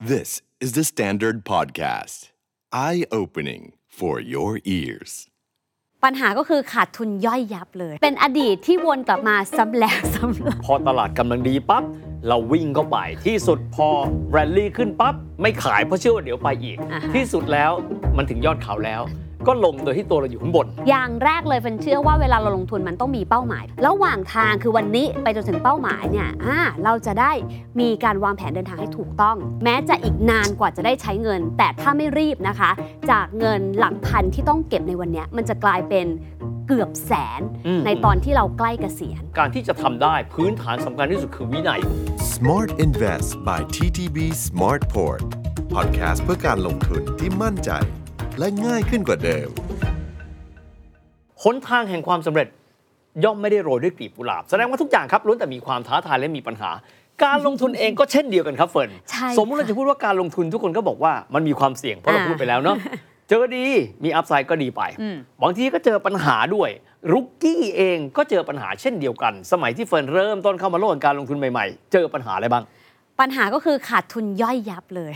This is the Standard Podcast. Eye opening for your ears. ปัญหาก็คือขาดทุนย่อยยับเลย เป็นอดีตที่วนกลับมาซ้ำแล้วซ้ำเล่าพอตลาดกำลังดีปั๊บ เราวิ่งเข้าไปที่สุดพอแรลลี่ขึ้นปั๊บ ไม่ขายเพราะเชื่อว่าเดี๋ยวไปอีก ที่สุดแล้วมันถึงยอดเขาแล้ว ก็ลงโดยที่ตัวเราอยู่ข้างบน อย่างแรกเลยเฟนเชื่อว่าเวลาเราลงทุนมันต้องมีเป้าหมาย ระหว่างทางคือวันนี้ไปจนถึงเป้าหมายเนี่ยอ่าเราจะได้มีการวางแผนเดินทางให้ถูกต้อง แม้จะอีกนานกว่าจะได้ใช้เงิน แต่ถ้าไม่รีบนะคะ จากเงินหลักพันที่ต้องเก็บในวันเนี้ยมันจะกลายเป็นเกือบแสนอืมในตอนที่เราใกล้เกษียณ การที่จะทำได้พื้นฐานสำคัญที่สุดคือวินัย Smart Invest by TTB Smartport Podcast เพื่อการลงทุนที่มั่นใจ และง่ายขึ้นกว่าเดิมหนทางแห่งความสำเร็จย่อมไม่ได้โรยด้วยกลีบกุหลาบ แสดงว่าทุกอย่างครับล้วนแต่มีความท้าทายและมีปัญหา การลงทุนเองก็เช่นเดียวกันครับเฟิร์นใช่สมมติเราจะพูดว่าการลงทุนทุกคนก็บอกว่ามันมีความเสี่ยงเพราะเราอ่าพูดไปแล้วเนาะเจอดีมี upside ก็ดีไปอืมบางทีก็เจอปัญหาด้วย rookie เองก็เจอปัญหาเช่นเดียวกัน สมัยที่เฟิร์นเริ่มต้นเข้ามาโลกแห่งการลงทุนใหม่ๆ เจอปัญหาอะไรบ้าง ปัญหาก็คือขาดทุนย่อยยับเลย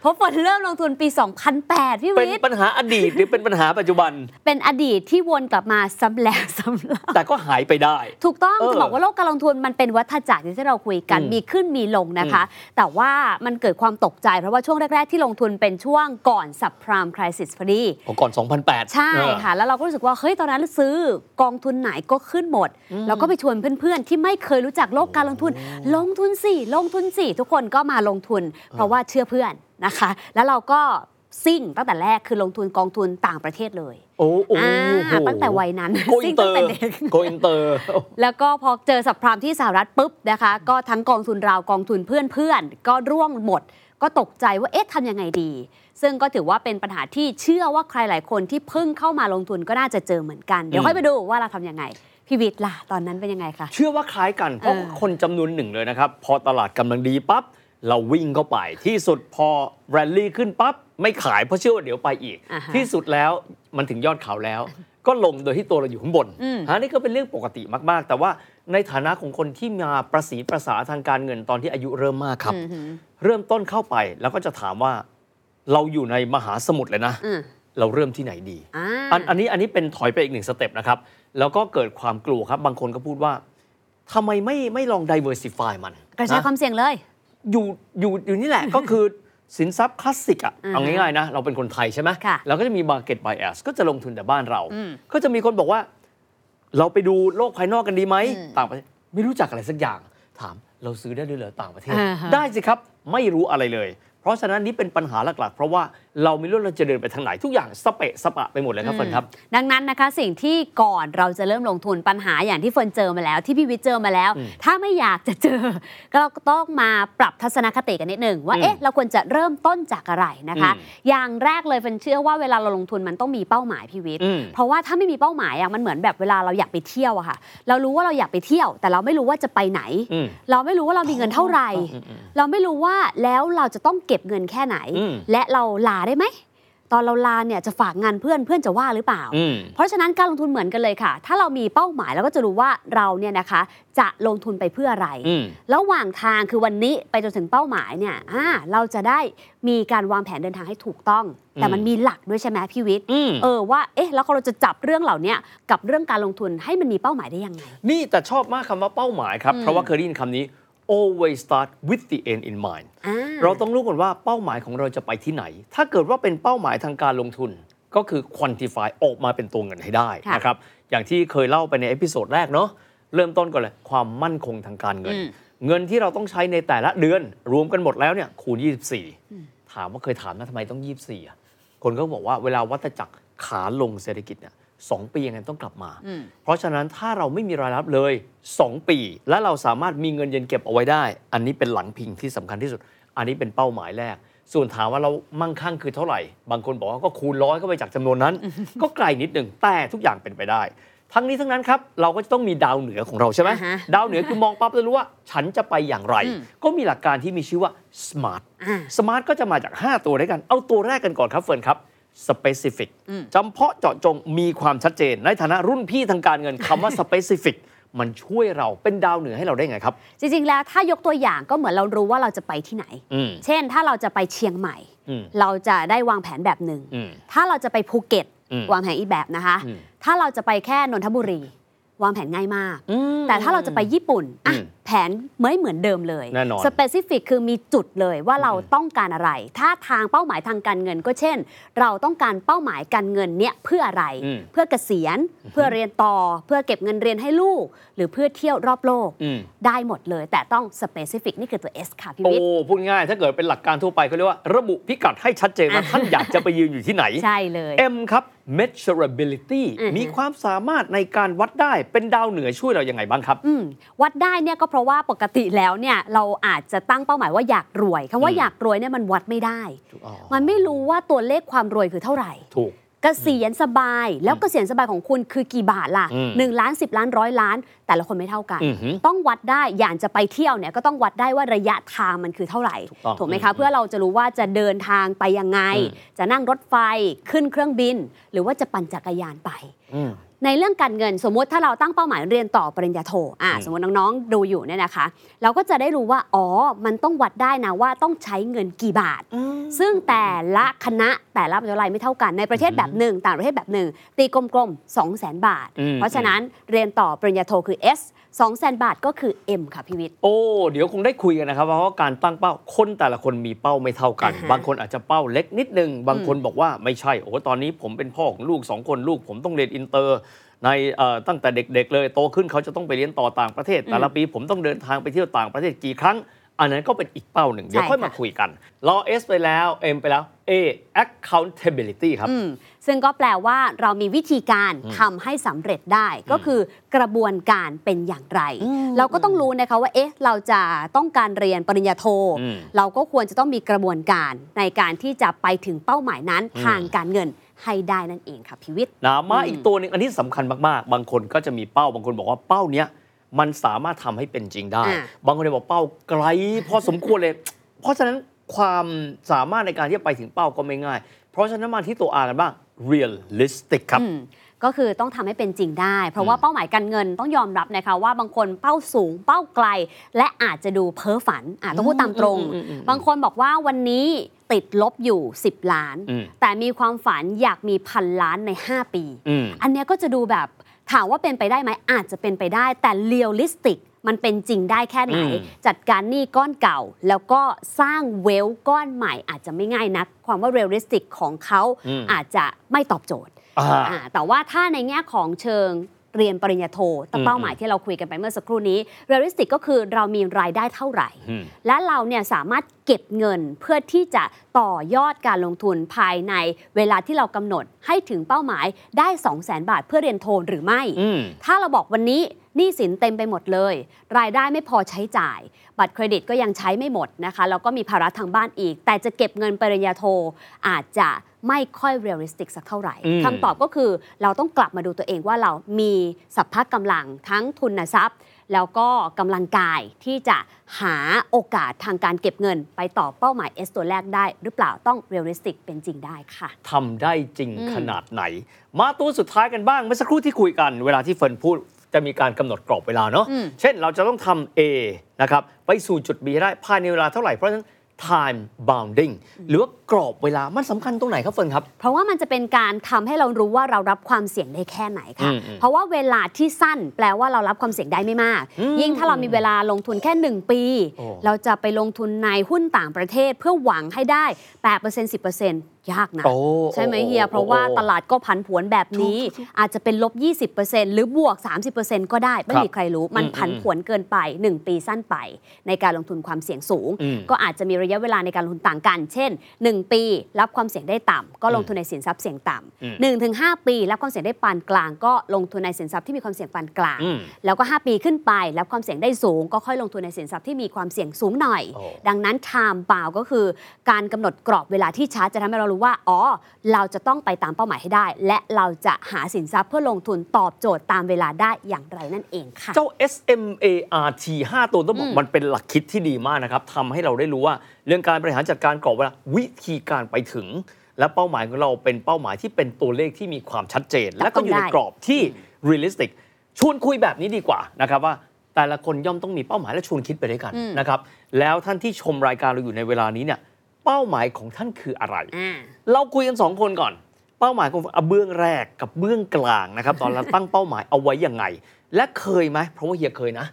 เพราะเฟิร์นเริ่มลงทุนปี 2008 พี่เป็นวิทย์ปัญหาอดีตหรือเป็นปัญหาปัจจุบัน เป็นอดีตที่วนกลับมาซ้ำแล้วซ้ำเล่าแต่ก็หายไปได้ ถูกต้องเออจะบอกว่าโลกการลงทุนมันเป็นวัฏจักรที่เราคุยกันอืมมีขึ้นมีลงนะคะ แต่ว่ามันเกิดความตกใจ เพราะว่าช่วงแรก ๆ ที่ลงทุนเป็นช่วงก่อน subprime crisis พอดีก่อน 2008 ใช่เออค่ะ แล้วเราก็รู้สึกว่าเฮ้ยตอนนั้นซื้อกองทุนไหนก็ขึ้นหมด แล้วก็ไปชวนเพื่อนๆ ที่ไม่เคยรู้จักโลกการลงทุน ลงทุนสิลงทุนสิทุกคนก็มาลงทุน เพราะว่าเชื่อเพื่อนนะคะ แล้วเราก็ซิ่งตั้งแต่แรกคือลงทุนกองทุนต่างประเทศเลย โอ้โอ้อ่าโหตั้งแต่วัยนั้นโกซิ่อิงนเตตั้องแต่ร์เด็กโกอินเตอร์ แล้วก็พอเจอสับพรามที่สหรัฐปุ๊บนะคะ ก็ทั้งกองทุนเรากองทุนเพื่อนๆก็ร่วงหมด ก็ตกใจว่าเอ๊ะทำยังไงดี ซึ่งก็ถือว่าเป็นปัญหาที่เชื่อว่าใครหลายคนที่เพิ่งเข้ามาลงทุนก็น่าจะเจอเหมือนกัน เดี๋ยวค่อยไปดูว่าเราทำยังไง พี่วิทย์ล่ะตอนนั้นเป็นยังไงคะ เชื่อว่าคล้ายกัน เพราะเออคนจำนวนหนึ่งเลยนะครับ พอตลาดกำลังดีปั๊บ เราวิ่งเข้าไป ที่สุดพอแรลลี่ขึ้นปั๊บ ไม่ขายเพราะเชื่อว่าเดี๋ยวไปอีกอ่าฮะที่สุดแล้วมันถึงยอดเขาแล้ว ก็ลงโดยที่ตัวเราอยู่ข้างบนอืมฮะนี่ก็เป็นเรื่องปกติมากๆ แต่ว่าในฐานะของคนที่มาประสีประสาทางการเงินตอนที่อายุเริ่มมากครับอืมหือเริ่มต้นเข้าไปแล้วก็จะถามว่าเราอยู่ในมหาสมุทรเลยนะอืมเราเริ่มที่ไหนดีอ่าอันอันนี้อันนี้เป็นถอยไปอีกหนึ่งสเต็ปนะครับ แล้วก็เกิดความกลัวครับ บางคนก็พูดว่าทำไมไม่ไม่ลอง diversify มันกระจายนะความเสี่ยงเลย อยู่อยู่อยู่นี่แหละ ก็คือสินทรัพย์คลาสสิกอะอือฮะเอาง่ายๆนะ เราเป็นคนไทยใช่ไหมค่ะเราก็จะมี market bias ก็จะลงทุนแต่บ้านเรา อืมก็จะมีคนบอกว่า เราไปดูโลกภายนอกกันดีไหมอืมต่างประเทศไม่รู้จักอะไรสักอย่าง ถามเราซื้อได้ด้วยเหรอต่างประเทศ อ่าฮะ ได้สิครับไม่รู้อะไรเลย เพราะฉะนั้นนี่เป็นปัญหาหลักๆ เพราะว่าเราไม่รู้เราจะเดินไปทางไหนทุกอย่างสเปะสปะไปหมดเลยครับเฟิร์นครับ ดังนั้นนะคะสิ่งที่ก่อนเราจะเริ่มลงทุนปัญหาอย่างที่เฟิร์นเจอมาแล้ว ที่พี่วิทย์เจอมาแล้วอืมถ้าไม่อยากจะเจอ ก็เราก็ต้องมาปรับทัศนคติกันนิดหนึ่งว่าอืมเอ๊ะเราควรจะเริ่มต้นจากอะไรนะคะอืมอย่างแรกเลยเฟิร์นเชื่อว่าเวลาเราลงทุนมันต้องมีเป้าหมายพี่วิทย์อืมเพราะว่าถ้าไม่มีเป้าหมายอะมันเหมือนแบบเวลาเราอยากไปเที่ยวอะค่ะ เรารู้ว่าเราอยากไปเที่ยว แต่เราไม่รู้ว่าจะไปไหนอืมเราไม่รู้ว่าเรามีเงินเท่าไหร่อืมอืมเราไม่รู้ว่าแล้วเราจะต้องเก็บเงินแค่ไหนอืมและเราลาได้ไหมตอนเราลาเนี่ยจะฝากงานเพื่อนเพื่อนจะว่าหรือเปล่าอืมเพราะฉะนั้นการลงทุนเหมือนกันเลยค่ะ ถ้าเรามีเป้าหมายเราก็จะรู้ว่าเราเนี่ยนะคะ จะลงทุนไปเพื่ออะไรอืมระหว่างทางคือวันนี้ไปจนถึงเป้าหมายเนี่ยอ่าเราจะได้มีการวางแผนเดินทางให้ถูกต้อง แต่มันมีหลักด้วยใช่ไหมพี่วิทย์อืมเออว่าเอ๊ะแล้วเราจะจับเรื่องเหล่านี้กับเรื่องการลงทุนให้มันมีเป้าหมายได้ยังไงนี่แต่ชอบมากคำว่าเป้าหมายครับอืมเพราะว่าเคยได้ยินคำนี้ always start with the end in mind อ่าเราต้องรู้ก่อนว่าเป้าหมายของเราจะไปที่ไหน ถ้าเกิดว่าเป็นเป้าหมายทางการลงทุนก็คือ quantify ออกมาเป็นตัวเงินให้ได้ค่ะนะครับ อย่างที่เคยเล่าไปใน episode แรกเนาะ เริ่มต้นก่อนเลย ความมั่นคงทางการเงินอืมเงินที่เราต้องใช้ในแต่ละเดือน รวมกันหมดแล้วเนี่ยคูณ 24 ถามว่าเคยถามนะทำไมต้อง 24อะคนก็บอกว่าเวลาวัฏจักรขาลงเศรษฐกิจเนี่ย สองปียังไงต้องกลับมาอืมเพราะฉะนั้นถ้าเราไม่มีรายรับเลย 2 ปี และเราสามารถมีเงินเย็นเก็บเอาไว้ได้ อันนี้เป็นหลังพิงที่สำคัญที่สุด อันนี้เป็นเป้าหมายแรก ส่วนถามว่าเรามั่งคั่งคือเท่าไหร่ บางคนบอกว่าก็คูณร้อยเข้าไปจากจำนวนนั้น ก็ไกลนิดหนึ่งแต่ทุกอย่างเป็นไปได้ ทั้งนี้ทั้งนั้นครับเราก็จะต้องมีดาวเหนือของเราใช่ไหมอ่าฮะดาวเหนือคือมองปั๊บแล้วรู้ว่า ฉันจะไปอย่างไรอืมก็มีหลักการที่มีชื่อว่า smart อ่า smart ก็จะมาจาก 5 ตัวด้วยกัน เอาตัวแรกกันก่อนครับเฟิร์นครับ specific อืมจำเพาะเจาะจงมีความชัดเจน ในฐานะรุ่นพี่ทางการเงินคำว่า specific มันช่วยเราเป็นดาวเหนือให้เราได้ไงครับ จริง ๆ แล้วถ้ายกตัวอย่างก็เหมือนเรารู้ว่าเราจะไปที่ไหนอืมเช่น ถ้าเราจะไปเชียงใหม่อืมเราจะได้วางแผนแบบหนึ่งอืมถ้าเราจะไปภูเก็ตอืมวางแผนอีกแบบนะคะอืมถ้าเราจะไปแค่นนทบุรี วางแผนง่ายมากอืมแต่ถ้าเราจะไปญี่ปุ่นอะอืมแผนไม่เหมือนเดิมเลยแน่นอน specific คือมีจุดเลยว่าเราอืมต้องการอะไร ถ้าทางเป้าหมายทางการเงินก็เช่น เราต้องการเป้าหมายการเงินเนี่ยเพื่ออะไรอืมเพื่อเกษียณ เพื่อเรียนต่อ เพื่อเก็บเงินเรียนให้ลูก หรือเพื่อเที่ยวรอบโลกอืมได้หมดเลย แต่ต้อง specific นี่คือตัว S ค่ะพี่โอ้วิทย์พูดง่ายถ้าเกิดเป็นหลักการทั่วไปเขาเรียกว่า ระบุพิกัดให้ชัดเจนว่าอะท่านอยากจะไปยืนอยู่ที่ไหนใช่เลย M ครับ measurability อือฮึมีความสามารถในการวัดได้เป็นดาวเหนือช่วยเรายังไงบ้างครับอืมวัดได้เนี่ยก็เพราะว่าปกติแล้วเนี่ยเราอาจจะตั้งเป้าหมายว่าอยากรวยคำว่าอืมอยากรวยเนี่ยมันวัดไม่ได้อ๋อมันไม่รู้ว่าตัวเลขความรวยคือเท่าไหร่ถูก เกษียณสบายแล้วเกษียณสบายของคุณคือกี่บาทล่ะอืม1ล้าน10 ล้านร้อยล้าน แต่ละคนไม่เท่ากันอือหือต้องวัดได้อย่างจะไปเที่ยวเนี่ยก็ต้องวัดได้ว่าระยะทางมันคือเท่าไหร่ถูกต้องถูกไหมอืคะมเพื่อเราจะรู้ว่าจะเดินทางไปยังไงอืมจะนั่งรถไฟขึ้นเครื่องบิน หรือว่าจะปั่นจักรยานไปอืม ในเรื่องการเงินสมมติถ้าเราตั้งเป้าหมายเรียนต่อปริญญาโทอ่าอืมสมมติน้องๆดูอยู่เนี่ยนะคะ เราก็จะได้รู้ว่าอ๋อมันต้องวัดได้นะว่าต้องใช้เงินกี่บาท ซึ่งแต่ละคณะแต่ละมหาวิทยาลัยไม่เท่ากันในประเทศแบบหนึ่งต่างประเทศแบบหนึ่งตีกลมๆ2 0 0 0 0 0 บาทอืมเพราะฉะนั้นเรียนต่อปริญญาโทคือ S 2 0 0 0 0 0 บาทก็คือ M ค่ะพี่วิทย์ โอ้ เดี๋ยวคงได้คุยกันนะครับ เพราะว่าการตั้งเป้าคนแต่ละคนมีเป้าไม่เท่ากัน อ่าฮะบางคนอาจจะเป้าเล็กนิดนึง บางคนบอกว่าไม่ใช่ โอ้ตอนนี้ผมเป็นพ่อของลูกสองคนลูก ผมต้องเรียนอินเตอร์ ในเอ่อตั้งแต่เด็กๆเลย โตขึ้นเขาจะต้องไปเรียนต่อต่างประเทศ แต่ละปีผมต้องเดินทางไปเที่ยวต่างประเทศกี่ครั้ง อันนั้นก็เป็นอีกเป้าหนึ่ง เดี๋ยวใช่ค่อยมาค่ะคุยกันรอ S ไปแล้ว M ไปแล้ว A accountability ครับอืมซึ่งก็แปลว่าเรามีวิธีการทำให้สำเร็จได้ก็คือกระบวนการเป็นอย่างไร เราก็ต้องรู้นะคะว่าเอ๊ะเราจะต้องการเรียนปริญญาโทอืมเราก็ควรจะต้องมีกระบวนการในการที่จะไปถึงเป้าหมายนั้นอืมทางการเงินให้ได้นั่นเองค่ะพิวิทย์นะมาอืมอีกตัวหนึ่งอันนี้สำคัญมากๆ บางคนก็จะมีเป้า บางคนบอกว่าเป้าเนี้ย มันสามารถทำให้เป็นจริงได้อ่าบางคนเลยบอกเป้าไกลพอสมควรเลย เพราะฉะนั้นความสามารถในการที่จะไปถึงเป้าก็ไม่ง่าย เพราะฉะนั้นมาที่ตัว R กันบ้าง realistic ครับอืมก็คือต้องทำให้เป็นจริงได้ เพราะว่าอืมเป้าหมายการเงินต้องยอมรับนะคะว่าบางคนเป้าสูงเป้าไกล และอาจจะดูเพ้อฝันอะต้องพูดตามตรงอืมอืมอืมบางคนบอกว่าวันนี้ติดลบอยู่ 10 ล้านอืมแต่มีความฝันอยากมีพันล้านใน 5 ปีอืมอันเนี้ยก็จะดูแบบ ถามว่าเป็นไปได้ไหมอาจจะเป็นไปได้ แต่ realistic มันเป็นจริงได้แค่ไหนอืมจัดการหนี้ก้อนเก่า แล้วก็สร้าง wealth ก้อนใหม่อาจจะไม่ง่ายนัก คำว่า realistic ของเขาอืมอาจจะไม่ตอบโจทย์อ่าอ่าแต่ว่าถ้าในแง่ของเชิง เรียนปริญญาโทแต่อืมเป้าหมายที่เราคุยกันไปเมื่อสักครู่นี้ realistic ก็คือเรามีรายได้เท่าไหร่อืมและเราเนี่ยสามารถเก็บเงินเพื่อที่จะต่อยอดการลงทุนภายในเวลาที่เรากำหนดให้ถึงเป้าหมายได้ 2 0 0 0 0 0 บาทเพื่อเรียนโทหรือไม่อืมถ้าเราบอกวันนี้ หนี้สินเต็มไปหมดเลย รายได้ไม่พอใช้จ่าย บัตรเครดิตก็ยังใช้ไม่หมดนะคะแล้วก็มีภาระทางบ้านอีก แต่จะเก็บเงินปริญญาโทอาจจะไม่ค่อย realistic สักเท่าไหร่อืมคำตอบก็คือเราต้องกลับมาดูตัวเองว่าเรามีสรรพกำลังทั้งทุนทรัพย์ แล้วก็กำลังกายที่จะหาโอกาสทางการเก็บเงิน ไปต่อเป้าหมาย S ตัวแรกได้ หรือเปล่าต้อง realistic เป็นจริงได้ค่ะทำได้จริงอืมขนาดไหน มาตัวสุดท้ายกันบ้างเมื่อสักครู่ที่คุยกัน เวลาที่เฟิร์นพูด จะมีการกำหนดกรอบเวลาเนาะอืมเช่นเราจะต้องทำ A นะครับไปสู่จุด B ให้ได้ภายในเวลาเท่าไหร่ เพราะฉะนั้น time bounding หรือว่ากรอบเวลามันสำคัญตรงไหนครับเฟิร์นครับ เพราะว่ามันจะเป็นการทำให้เรารู้ว่าเรารับความเสี่ยงได้แค่ไหนค่ะอืมอืมเพราะว่าเวลาที่สั้นแปลว่าเรารับความเสี่ยงได้ไม่มากอืมยิ่งถ้าเรามีเวลาลงทุนแค่ 1 ปีโอ้เราจะไปลงทุนในหุ้นต่างประเทศเพื่อหวังให้ได้8% 10%ยากนะโอ้ใช่ไหมเฮียโอ้เพราะว่าโอ้ตลาดก็ผันผวนแบบนี้ถูกอาจจะเป็นลบ 20%หรือบวก 30%ก็ได้ ไม่ครับมีใครรู้มันอืมผันผวนเกินไป 1 ปีสั้นไป ในการลงทุนความเสี่ยงสูงอืมก็อาจจะมีระยะเวลาในการลงทุนต่างกัน เช่น 1 ปีรับความเสี่ยงได้ต่ำก็ลงทุนในสินทรัพย์เสี่ยงต่อืมำหนึ่งถึงห้าปีรับความเสี่ยงได้ปานกลาง ก็ลงทุนในสินทรัพย์ที่มีความเสี่ยงปานกลางอืมแล้วก็ 5 ปีขึ้นไปรับความเสี่ยงได้สูง ก็ค่อยลงทุนในสินทรัพย์ที่มีความเสี่ยงสูงหน่อยโอ้ดังนั้น time bound ก็คือ การกำหนดกรอบเวลาที่ชัดจะทำให้เรารู้ว่า อ๋อ เราจะต้องไปตามเป้าหมายให้ได้ และเราจะหาสินทรัพย์เพื่อลงทุนตอบโจทย์ตามเวลาได้อย่างไรนั่นเองค่ะ เจ้า SMART 5 ตัวต้องบอกอืมมันเป็นหลักคิดที่ดีมากนะครับทำให้เราได้รู้ว่า เรื่องการบริหารจัดการกรอบเวลาวิธีการไปถึง และเป้าหมายของเราเป็นเป้าหมายที่เป็นตัวเลขที่มีความชัดเจน และก็อยู่ในกรอบที่ realistic ชวนคุยแบบนี้ดีกว่านะครับว่าแต่ละคนย่อมต้องมีเป้าหมายและชวนคิดไปด้วยกันอืมนะครับแล้วท่านที่ชมรายการเราอยู่ในเวลานี้เนี่ย เป้าหมายของท่านคืออะไร อ่า เราคุยกันสองคนก่อน เป้าหมายของอะเบื้องแรกกับเบื้องกลางนะครับ ตอนเราตั้งเป้าหมายเอาไว้ยังไง และเคยไหมเพราะว่าเฮียเคยนะ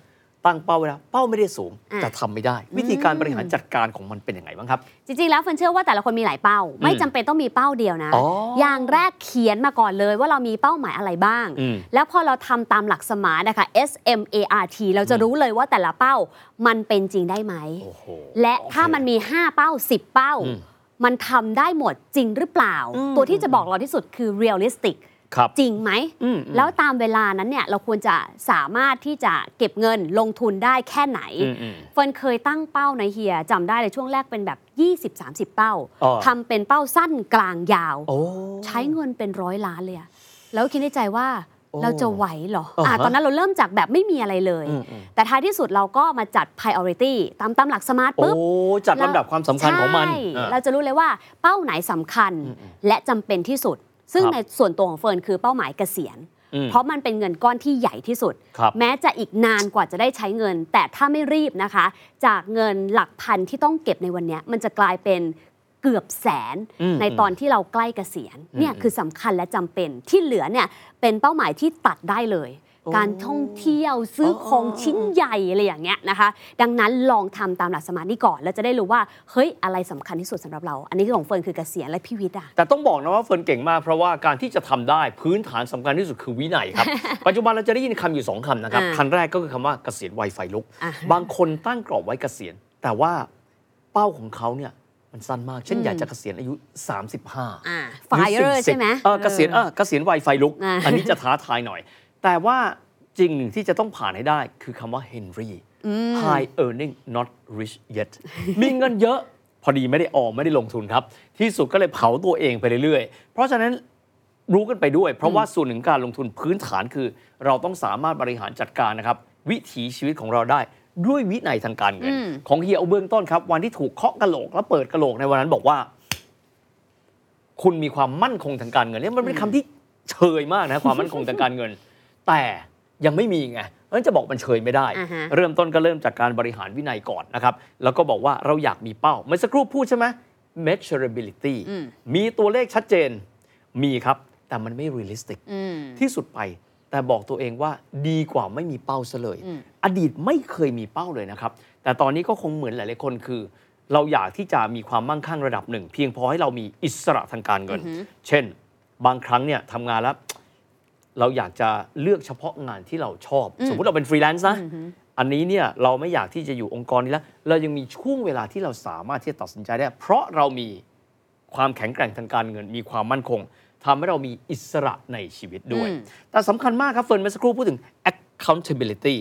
ตั้งเป้าไว้แล้วเป้าไม่ได้สูงอะ แต่ทำไม่ได้ วิธีการบริหารจัดการของมันเป็นยังไงบ้างครับ จริงๆ แล้วเฟิร์นเชื่อว่าแต่ละคนมีหลายเป้า ไม่จำเป็นต้องมีเป้าเดียวนะ อ๋ออย่างแรกเขียนมาก่อนเลยว่าเรามีเป้าหมายอะไรบ้าง อืม แล้วพอเราทำตามหลักสมาร์ทนะคะ S M A R T เราจะรู้เลยว่าแต่ละเป้ามันเป็นจริงได้ไหม โอ้โห และโอเคถ้ามันมี 5 เป้า 10 เป้า อืมมันทำได้หมดจริงหรือเปล่า อืม ตัวที่จะบอกเราที่สุดคือ realistic ครับ จริงไหมอืมแล้วตามเวลานั้นเนี่ยเราควรจะสามารถที่จะเก็บเงินลงทุนได้แค่ไหนอืมอืมเฟิร์นเคยตั้งเป้าในเฮียจำได้เลยช่วงแรกเป็นแบบ 20-30 เป้าอ๋อทำเป็นเป้าสั้นกลางยาวโอ้ใช้เงินเป็นร้อยล้านเลยอะแล้วคิดในใจว่าโอ้เราจะไหวเหรออ่าอะฮะตอนนั้นเราเริ่มจากแบบไม่มีอะไรเลยอืมอืมแต่ท้ายที่สุดเราก็มาจัด priority ตามตามหลักสมาร์ทโอ้ปุ๊บจัดลำดับความสำคัญของมันใช่อะเราจะรู้เลยว่าเป้าไหนสำคัญอืมอืมและจำเป็นที่สุด ซึ่งครับในส่วนตัวของเฟิร์นคือเป้าหมายเกษียณอืมเพราะมันเป็นเงินก้อนที่ใหญ่ที่สุดครับแม้จะอีกนานกว่าจะได้ใช้เงิน แต่ถ้าไม่รีบนะคะ จากเงินหลักพันที่ต้องเก็บในวันเนี้ยมันจะกลายเป็นเกือบแสนอืมในตอนที่เราใกล้เกษียณอืมเนี่ยคือสำคัญและจำเป็นที่เหลือเนี่ยเป็นเป้าหมายที่ตัดได้เลยโอ้ การท่องเที่ยวซื้อออของชิ้นใหญ่อะไรอย่างเงี้ยนะคะ ดังนั้นลองทำตามหลักสมาธิก่อนแล้วจะได้รู้ว่าเฮ้ยอะไรสำคัญที่สุดสำหรับเรา อันนี้คือของเฟิร์นคือเกษียณและพี่วิทย์อะแต่ต้องบอกนะว่าเฟิร์นเก่งมากเพราะว่าการที่จะทำได้พื้นฐานสำคัญที่สุดคือวินัยครับปัจจุบันเราจะได้ยินคำอยู่สองคำนะครับอ่าคำแรกก็คือคำว่าเกษียณไวไฟลุกอ่าบางคนตั้งกรอบไว้เกษียณ แต่ว่าเป้าของเขาเนี่ยมันสั้นมาก เช่นอืมอยากจะเกษียณอายุ 35อ่าหรือ fire 40ใช่ไหมเออเกษียณเออเกษียณไวไฟลุกอ่าอันนี้จะท้าทายหน่อย แต่ว่าจริงหนึ่งที่จะต้องผ่านให้ได้คือคำว่า Henry high earning not rich yet มีเงินเยอะพอดีไม่ได้ออมไม่ได้ลงทุนครับ ที่สุดก็เลยเผาตัวเองไปเรื่อยๆ เพราะฉะนั้นรู้กันไปด้วย เพราะว่าส่วนหนึ่งการลงทุนพื้นฐานคือ เราต้องสามารถบริหารจัดการนะครับวิถีชีวิตของเราได้ด้วยวินัยทางการเงินอืมของเฮียเอาเบื้องต้นครับ วันที่ถูกเคาะกระโหลก แล้วเปิดกระโหลกในวันนั้นบอกว่า คุณมีความมั่นคงทางการเงินเนี่ยมันเป็นคำที่เชยมากนะความมั่นคงทางการเงิน แต่ยังไม่มีไงเพราะฉะนั้นจะบอกมันเชยไม่ได้อ่าฮะเริ่มต้นก็เริ่มจากการบริหารวินัยก่อนนะครับ แล้วก็บอกว่าเราอยากมีเป้า เมื่อสักครู่พูดใช่ไหม measurability อืมมีตัวเลขชัดเจน มีครับ แต่มันไม่ realistic อืมที่สุดไป แต่บอกตัวเองว่าดีกว่าไม่มีเป้าซะเลยอืมอดีตไม่เคยมีเป้าเลยนะครับ แต่ตอนนี้ก็คงเหมือนหลายๆคนคือ เราอยากที่จะมีความมั่งคั่งระดับหนึ่ง เพียงพอให้เรามีอิสระทางการเงิน เช่น บางครั้งเนี่ยทำงานแล้ว เราอยากจะเลือกเฉพาะงานที่เราชอบ สมมุติเราเป็นฟรีแลนซ์นะอันนี้เนี่ยเราไม่อยากที่จะอยู่องค์กรนี้แล้ว เรายังมีช่วงเวลาที่เราสามารถที่จะตัดสินใจได้ เพราะเรามีความแข็งแกร่งทางการเงิน มีความมั่นคงทำให้เรามีอิสระในชีวิตด้วยอืมแต่สำคัญมากครับเฟิร์นเมื่อสักครู่พูดถึง accountability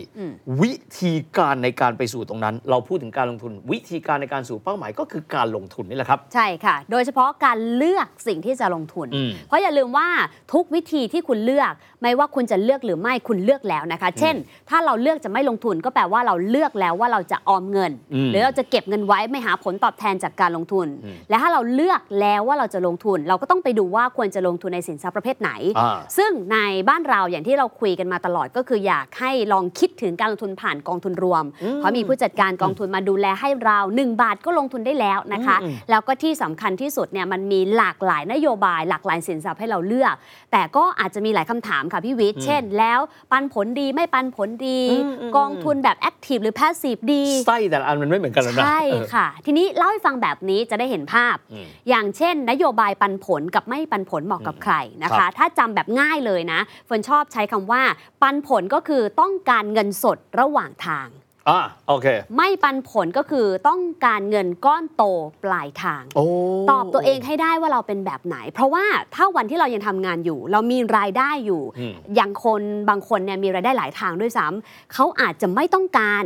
วิธีการในการไปสู่ตรงนั้น เราพูดถึงการลงทุน วิธีการในการสู่เป้าหมายก็คือการลงทุนนี่แหละครับ ใช่ค่ะ โดยเฉพาะการเลือกสิ่งที่จะลงทุนอืมเพราะอย่าลืมว่าทุกวิธีที่คุณเลือก ไม่ว่าคุณจะเลือกหรือไม่คุณเลือกแล้วนะคะ เช่น ถ้าเราเลือกจะไม่ลงทุนก็แปลว่าเราเลือกแล้วว่าเราจะออมเงินอืมหรือเราจะเก็บเงินไว้ไม่หาผลตอบแทนจากการลงทุนอืมและถ้าเราเลือกแล้วว่าเราจะลงทุน เราก็ต้องไปดูว่าควรจะลงทุนในสินทรัพย์ประเภทไหนอ่าซึ่งในบ้านเราอย่างที่เราคุยกันมาตลอดก็คืออยากให้ลองคิดถึงการลงทุนผ่านกองทุนรวม เพราะมีผู้จัดการกองทุนมาดูแลให้เรา 1 บาทก็ลงทุนได้แล้วนะคะอืมแล้วก็ที่สำคัญที่สุดเนี่ยมันมีหลากหลายนโยบาย หลากหลายสินทรัพย์ให้เราเลือก แต่ก็อาจจะมีหลายคำถามค่ะพี่วิทย์เช่น แล้วปันผลดีไม่ปันผลดีอืมอืมกองทุนแบบ active หรือ passive ดีไส้แต่ละอันมันไม่เหมือนกันแล้วนะใช่เออค่ะ ทีนี้เล่าให้ฟังแบบนี้จะได้เห็นภาพอืมอย่างเช่น นโยบายปันผลกับไม่ปันผลเหมาะกับใครนะครัคะบถ้าจำแบบง่ายเลยนะเฟิร์นชอบใช้คำว่าปันผลก็คือต้องการเงินสดระหว่างทาง อ่าโอเค ไม่ปันผลก็คือต้องการเงินก้อนโตปลายทาง โอ้ตอบตัวเองให้ได้ว่าเราเป็นแบบไหน เพราะว่าถ้าวันที่เรายังทำงานอยู่ เรามีรายได้อยู่ อืม อย่างคนบางคนเนี่ยมีรายได้หลายทางด้วยซ้ำเขาอาจจะไม่ต้องการ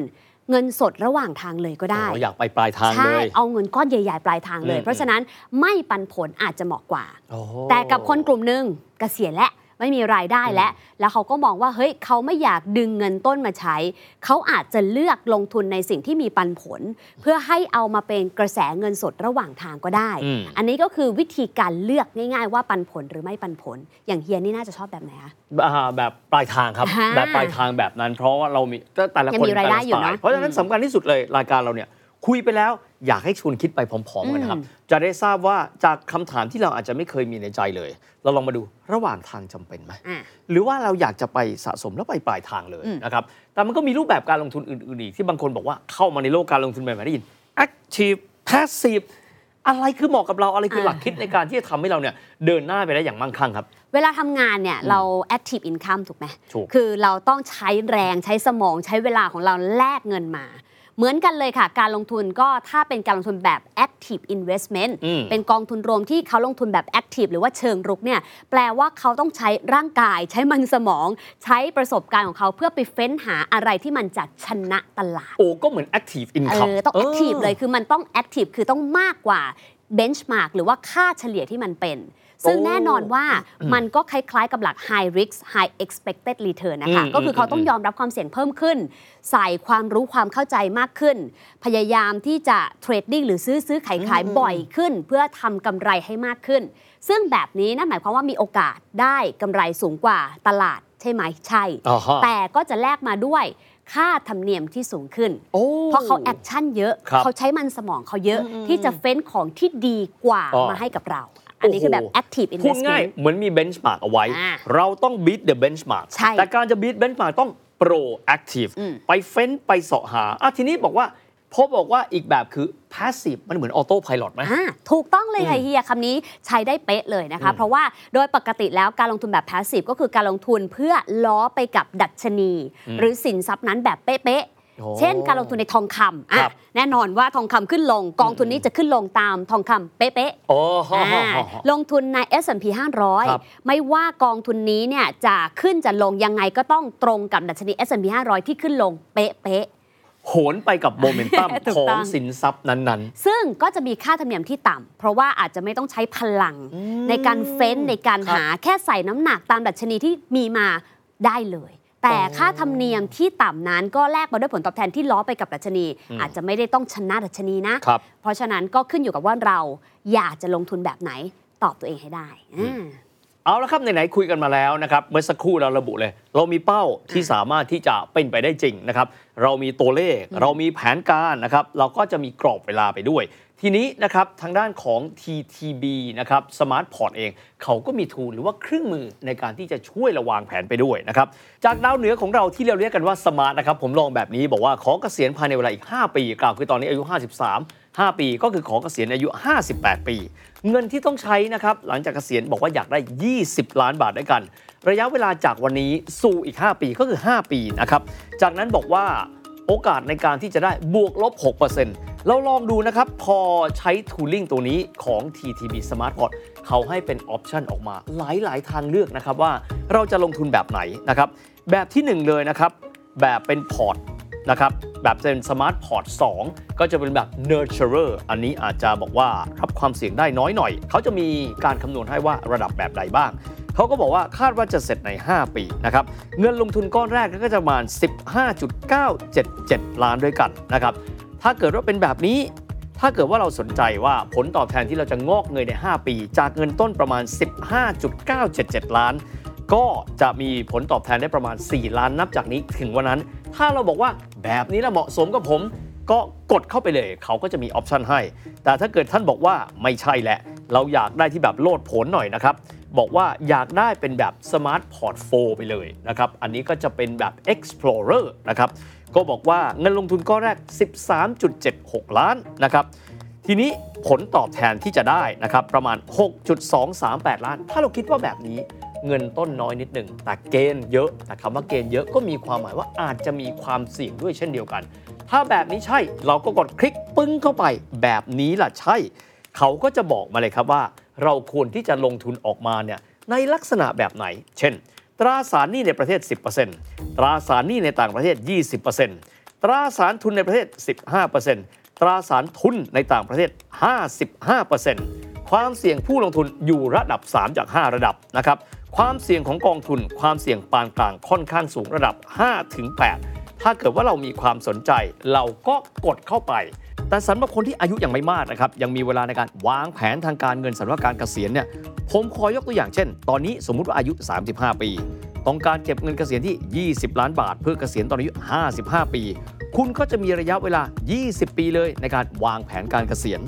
เงินสดระหว่างทางเลยก็ได้ โอ้อยากไปปลายทางเลใช่ ย เอาเงินก้อนใหญ่ ๆ ปลายทางเลย อืม เพราะฉะนั้นไม่ปันผลอาจจะเหมาะกว่า โอ้แต่กับคนกลุ่มหนึ่งเกษียณและ ไม่มีรายได้แล้วแล้วเขาก็มองว่าเฮ้ยเขาไม่อยากดึงเงินต้นมาใช้ เขาอาจจะเลือกลงทุนในสิ่งที่มีปันผล เพื่อให้เอามาเป็นกระแสเงินสดระหว่างทางก็ได้อืมอันนี้ก็คือวิธีการเลือกง่าย ๆ ว่าปันผลหรือไม่ปันผล อย่างเฮียนี่น่าจะชอบแบบไหนคะอ่าแบบปลายทางครับอ่าแบบปลายทางแบบนั้น เพราะว่าเรามีก็แต่ละยังคนมีรายได้แต่ละอยู่สไตเนอะล์เพราะฉะนั้นสำคัญที่สุดเลยรายการเราเนี่ยคุยไปแล้ว อยากให้ชวนคิดไปพร้อม ๆ กันนะครับ จะได้ทราบว่าจากคำถามที่เราอาจจะไม่เคยมีในใจเลย เราลองมาดูระหว่างทางจำเป็นไหมอะหรือว่าเราอยากจะไปสะสมแล้วไปปลายทางเลยอืมนะครับแต่มันก็มีรูปแบบการลงทุนอื่นๆอีกที่บางคนบอกว่าเข้ามาในโลกการลงทุนใหม่ๆได้ยิน active passive อะไรคือเหมาะกับเราอะไรคือหลักคิดในการที่จะทำให้เราเนี่ยเดินหน้าไปได้อย่างมั่งคั่งครับ เวลาทำงานเนี่ยเรา active income ถูกไหมถูกคือเราต้องใช้แรงใช้สมองใช้เวลาของเราแลกเงินมา เหมือนกันเลยค่ะ การลงทุนก็ถ้าเป็นการลงทุนแบบ active investment อืมเป็นกองทุนรวมที่เขาลงทุนแบบ active หรือว่าเชิงรุกเนี่ยแปลว่าเขาต้องใช้ร่างกาย ใช้มันสมอง ใช้ประสบการณ์ของเขาเพื่อไปเฟ้นหาอะไรที่มันจะชนะตลาด โอ้ก็เหมือน active เอ income อต้อง active เลยคือมันต้อง active คือต้องมากกว่า benchmark หรือว่าค่าเฉลี่ยที่มันเป็น ซึ่งโอ้แน่นอนว่ามันก็คล้ายๆกับหลัก high risk high expected return นะคะอืมก็คือเขาต้องอืมยอมรับความเสี่ยงเพิ่มขึ้น ใส่ความรู้ความเข้าใจมากขึ้น พยายามที่จะ trading หรือซื้อซื้อขายขายบ่อยขึ้น เพื่อทำกำไรให้มากขึ้น ซึ่งแบบนี้นั่นหมายความว่ามีโอกาสได้กำไรสูงกว่าตลาดใช่ไหมใช่อ่าฮะแต่ก็จะแลกมาด้วยค่าธรรมเนียมที่สูงขึ้นโอ้เพราะเขา action เยอะครับเขาใช้มันสมองเขาเยอะที่จะเฟ้นของที่ดีกว่าอ๋อมาให้กับเรา อันนี้คือแบบโอ้โห active พูดง่าย investment เหมือนมี benchmark เอาไว้ อ่าเราต้อง beat the benchmark ใช่แต่การจะ beat benchmark ต้อง proactive อืม ไปเฟ้นไปเสาะหาอะทีนี้บอกว่าพบบอกว่าอีกแบบคือ passive มันเหมือน auto pilot ไหม อ่าถูกต้องเลยค่ะอืมเฮียคำนี้ใช้ได้เป๊ะเลยนะคะอืมเพราะว่าโดยปกติแล้วการลงทุนแบบ passive ก็คือการลงทุนเพื่อล้อไปกับดัชนีอืมหรือสินทรัพย์นั้นแบบเป๊ะโอ้ๆ เช่นการลงทุนในทองคำอะครับแน่นอนว่าทองคำขึ้นลงกองทุนนี้จะขึ้นลงตามทองคำเป๊ะๆโอ้ฮะอ่าฮะฮะลงทุนใน S&P ครับ 500 ไม่ว่ากองทุนนี้เนี่ยจะขึ้นจะลงยังไงก็ต้องตรงกับดัชนี S&P 500 ที่ขึ้นลงเป๊ะ โหนไปกับโมเมนตัมถูกของต้อง สินทรัพย์นั้น ๆ ซึ่งก็จะมีค่าธรรมเนียมที่ต่ำเพราะว่าอาจจะไม่ต้องใช้พลัง ในการเฟ้นในการครับ หาแค่ใส่น้ำหนักตามดัชนีที่มีมาได้เลย แต่อ๋อค่าธรรมเนียมที่ต่ำนั้นก็แลกมาด้วยผลตอบแทนที่ล้อไปกับดัชนีอืมอาจจะไม่ได้ต้องชนะดัชนีนะๆครับเพราะฉะนั้นก็ขึ้นอยู่กับว่าเราอยากจะลงทุนแบบไหนตอบตัวเองให้ได้อ่าเอาละครับไหนๆคุยกันมาแล้วนะครับเมื่อสักครู่เราระบุเลย เรามีเป้าที่สามารถที่จะเป็นไปได้จริงนะครับ เรามีตัวเลข เรามีแผนการนะครับ เราก็จะมีกรอบเวลาไปด้วย ทีนี้นะครับทางด้านของ TTB นะครับ Smart Port เอง เขาก็มี tool หรือว่าเครื่องมือในการที่จะช่วยระวางแผนไปด้วยนะครับ จากดาวเหนือของเราที่เราเรียกกันว่า SMART นะครับ ผมลองแบบนี้บอกว่าขอเกษียณภายในเวลาอีก 5 ปี กล่าวคือตอนนี้อายุ 53 5 ปีก็คือขอเกษียณอายุ 58 ปี เงินที่ต้องใช้นะครับ หลังจากเกษียณบอกว่าอยากได้ 20 ล้านบาทด้วยกัน ระยะเวลาจากวันนี้สู่อีก 5 ปีก็คือ 5 ปีนะครับจากนั้นบอกว่า โอกาสในการที่จะได้บวกลบ 6%เราลองดูนะครับ พอใช้ tooling ตัวนี้ของ TTB Smart Port เขาให้เป็น option ออกมาหลาย ๆ ทางเลือกนะครับว่าเราจะลงทุนแบบไหนนะครับ แบบที่ 1 เลยนะครับ แบบเป็นพอร์ตนะครับแบบเป็น Smart Port 2ก็จะเป็นแบบ nurturer อันนี้อาจจะบอกว่ารับความเสี่ยงได้น้อยหน่อย เขาจะมีการคำนวณให้ว่าระดับแบบใดบ้าง เขาก็บอกว่าคาดว่าจะเสร็จใน 5 ปีนะครับเงินลงทุนก้อนแรกก็จะประมาณ 15.977 ล้านด้วยกันนะครับถ้าเกิดว่าเป็นแบบนี้ ถ้าเกิดว่าเราสนใจว่าผลตอบแทนที่เราจะงอกเงยใน 5 ปี จากเงินต้นประมาณ 15.977 ล้าน ก็จะมีผลตอบแทนได้ประมาณ 4 ล้านนับจากนี้ถึงวันนั้น ถ้าเราบอกว่าแบบนี้ละเหมาะสมกับผมก็กดเข้าไปเลย เขาก็จะมีออปชันให้ แต่ถ้าเกิดท่านบอกว่าไม่ใช่แหละ เราอยากได้ที่แบบโลดผลหน่อยนะครับ บอกว่าอยากได้เป็นแบบ Smart Portfolio ไปเลยนะครับ อันนี้ก็จะเป็นแบบ Explorer นะครับ ก็บอกว่าเงินลงทุนก้อนแรก 13.76 ล้านนะครับ ทีนี้ผลตอบแทนที่จะได้นะครับประมาณ 6.238 ล้าน ถ้าเราคิดว่าแบบนี้เงินต้นน้อยนิดหนึ่ง แต่เกณฑ์เยอะแต่คำว่าเกณฑ์เยอะก็มีความหมายว่าอาจจะมีความเสี่ยงด้วยเช่นเดียวกัน ถ้าแบบนี้ใช่เราก็กดคลิกปึ้งเข้าไป แบบนี้ล่ะใช่ เขาก็จะบอกมาเลยครับว่า เราควรที่จะลงทุนออกมาเนี่ยในลักษณะแบบไหน เช่น ตราสารหนี้ในประเทศ 10%ตราสารหนี้ในต่างประเทศ 20%ตราสารทุนในประเทศ 15%ตราสารทุนในต่างประเทศ 55%ความเสี่ยงผู้ลงทุนอยู่ระดับ 3 จาก 5 ระดับนะครับความเสี่ยงของกองทุน ความเสี่ยงปานกลางค่อนข้างสูงระดับ 5-8 ถ้าเกิดว่าเรามีความสนใจ เราก็กดเข้าไป แต่สำหรับคนที่อายุยังไม่มากนะครับยังมีเวลาในการวางแผนทางการเงินสำหรับการเกษียณเนี่ยผมขอยกตัวอย่างเช่น ตอนนี้สมมุติว่าอายุ 35 ปีต้องการเก็บเงินเกษียณที่ 20 ล้านบาท เพื่อเกษียณตอนอายุ 55 ปี คุณก็จะมีระยะเวลา 20 ปีเลยในการวางแผนการเกษียณ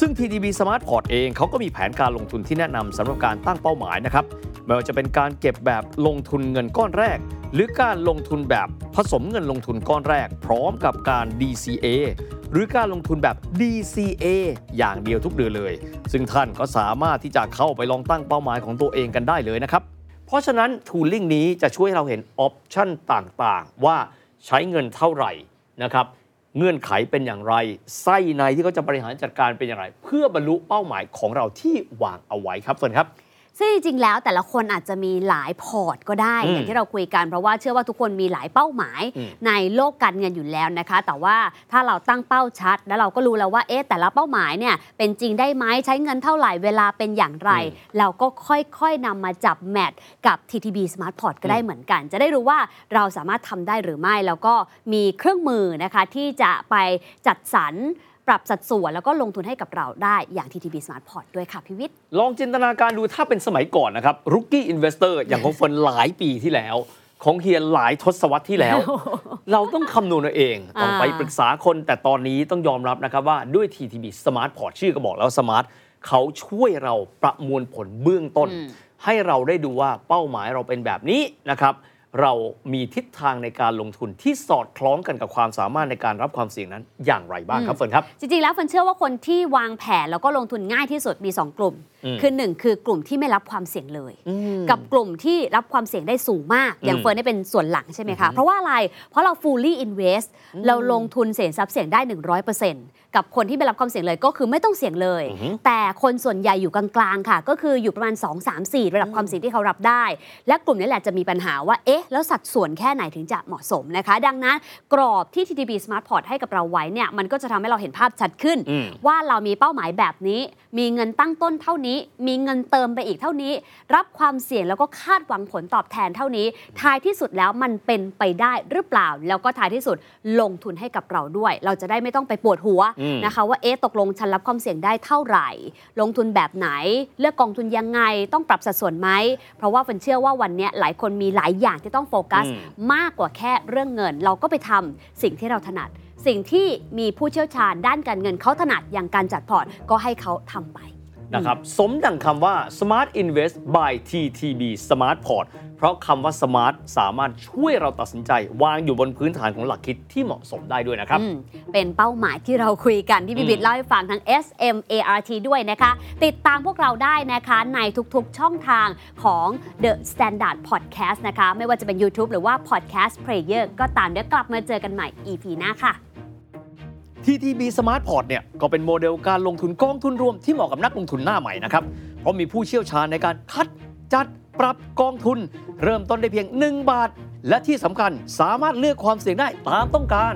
ซึ่ง TDB Smart Port เองเขาก็มีแผนการลงทุนที่แนะนำสำหรับการตั้งเป้าหมายนะครับไม่ว่าจะเป็นการเก็บแบบลงทุนเงินก้อนแรก หรือการลงทุนแบบผสมเงินลงทุนก้อนแรก พร้อมกับการ DCA หรือการลงทุนแบบ DCA อย่างเดียวทุกเดือนเลย ซึ่งท่านก็สามารถที่จะเข้าไปลองตั้งเป้าหมายของตัวเองกันได้เลยนะครับ เพราะฉะนั้น Tooling นี้จะช่วยให้เราเห็นออปชันต่างๆ ว่าใช้เงินเท่าไหร่นะครับเงื่อนไขเป็นอย่างไร ไส้ในที่เขาจะบริหารจัดการเป็นอย่างไร เพื่อบรรลุเป้าหมายของเราที่วางเอาไว้ครับเฟิร์นครับ ซึ่งจริงๆแล้วแต่ละคนอาจจะมีหลายพอร์ตก็ได้อืมอย่างที่เราคุยกันเพราะว่าเชื่อว่าทุกคนมีหลายเป้าหมายอืมในโลกการเงินอยู่แล้วนะคะ แต่ว่าถ้าเราตั้งเป้าชัด แล้วเราก็รู้แล้วว่าเอ๊ะแต่ละเป้าหมายเนี่ยเป็นจริงได้ไหมใช้เงินเท่าไหร่เวลาเป็นอย่างไร เราก็ค่อยๆนำมาจับแมทกับ TTB Smart Port ก็ได้เหมือนกัน จะได้รู้ว่าเราสามารถทำได้หรือไม่แล้วก็มีเครื่องมือนะคะที่จะไปจัดสรร ปรับสัดส่วนแล้วก็ลงทุนให้กับเราได้อย่าง TTB Smart Port ด้วยค่ะพิวิทย์ลองจินตนาการดูถ้าเป็นสมัยก่อนนะครับ Rookie Investor อย่างของเฟิร์นหลายปีที่แล้ว ของเฮียหลายทศวรรษที่แล้ว เราต้องคำนวณเอาเองต้องไปปรึกษาคนแต่ตอนนี้ต้องยอมรับนะครับว่าด้วย TTB Smart Port ชื่อก็บอกแล้ว Smart เขาช่วยเราประมวลผลเบื้องต้นอืมให้เราได้ดูว่าเป้าหมายเราเป็นแบบนี้นะครับ เรามีทิศทางในการลงทุนที่สอดคล้องกันกับความสามารถในการรับความเสี่ยงนั้นอย่างไรบ้างครับเฟิร์นครับ จริงๆ แล้วเฟิร์นเชื่อว่าคนที่วางแผนแล้วก็ลงทุนง่ายที่สุดมี 2 กลุ่มอืมคือ 1 คือกลุ่มที่ไม่รับความเสี่ยงเลยอืมกับกลุ่มที่รับความเสี่ยงได้สูงมาก อย่างอืมเฟิร์นได้เป็นส่วนหลังใช่ไหมคะ เพราะว่าอะไร เพราะเรา fully invest เราลงทุนเสี่ยงทรัพย์เสี่ยงได้ 100% กับคนที่ไม่รับความเสี่ยงเลยก็คือไม่ต้องเสี่ยงเลยอือฮึแต่คนส่วนใหญ่อยู่กลางๆค่ะ ก็คืออยู่ประมาณ 2 3 4 ระดับความเสี่ยงที่เขารับได้ และกลุ่มนี้แหละจะมีปัญหาว่าเอ๊ะแล้วสัดส่วนแค่ไหนถึงจะเหมาะสมนะคะ ดังนั้นกรอบที่ TTB Smart Port ให้กับเราไว้เนี่ยมันก็จะทำให้เราเห็นภาพชัดขึ้นอืมว่าเรามีเป้าหมายแบบนี้ มีเงินตั้งต้นเท่านี้ มีเงินเติมไปอีกเท่านี้ รับความเสี่ยงแล้วก็คาดหวังผลตอบแทนเท่านี้ ท้ายที่สุดแล้วมันเป็นไปได้หรือเปล่า แล้วก็ท้ายที่สุดลงทุนให้กับเราด้วย เราจะได้ไม่ต้องไปปวดหัวอืมนะคะว่าเอ๊ะตกลงฉันรับความเสี่ยงได้เท่าไหร่ ลงทุนแบบไหน เลือกกองทุนยังไงต้องปรับสัดส่วนไหม เพราะว่าฝันเชื่อว่าวันเนี้ยหลายคนมีหลายอย่างที่ต้องโฟกัสอืมมากกว่าแค่เรื่องเงิน เราก็ไปทำสิ่งที่เราถนัด สิ่งที่มีผู้เชี่ยวชาญด้านการเงินเขาถนัดอย่างการจัดพอร์ตก็ให้เขาทำไป นะครับสมดังคำว่า Smart Invest by TTB Smart Port เพราะคำว่า Smart สามารถช่วยเราตัดสินใจ วางอยู่บนพื้นฐานของหลักคิดที่เหมาะสมได้ด้วยนะครับอืมเป็นเป้าหมายที่เราคุยกันที่พี่บิดอืมเล่าให้ฟังทั้ง S M A R T ด้วยนะคะ ติดตามพวกเราได้นะคะในทุกๆช่องทางของ The Standard Podcast นะคะ ไม่ว่าจะเป็น YouTube หรือว่า Podcast Player ก็ตามเดี๋ยวกลับมาเจอกันใหม่ EP หน้าค่ะ TTB Smart Port เนี่ยก็เป็นโมเดลการลงทุนกองทุนรวมที่เหมาะกับนักลงทุนหน้าใหม่นะครับ เพราะมีผู้เชี่ยวชาญในการคัดจัดปรับกองทุน เริ่มต้นได้เพียง 1 บาท และที่สำคัญสามารถเลือกความเสี่ยงได้ตามต้องการ